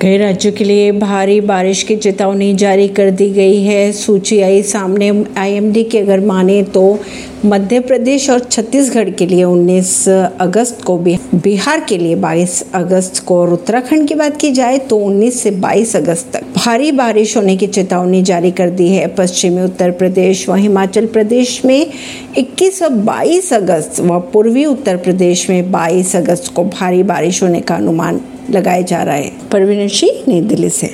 कई राज्यों के लिए भारी बारिश की चेतावनी जारी कर दी गई है। सूची आई, सामने आईएमडी की अगर माने तो मध्य प्रदेश और छत्तीसगढ़ के लिए 19 अगस्त को बिहार के लिए 22 अगस्त को और उत्तराखंड की बात की जाए तो 19 से 22 अगस्त तक भारी बारिश होने की चेतावनी जारी कर दी है। पश्चिमी उत्तर प्रदेश व हिमाचल प्रदेश में 21 और 22 अगस्त व पूर्वी उत्तर प्रदेश में 22 अगस्त को भारी बारिश होने का अनुमान लगाया जा रहा है। परवीन सिंह नई दिल्ली से।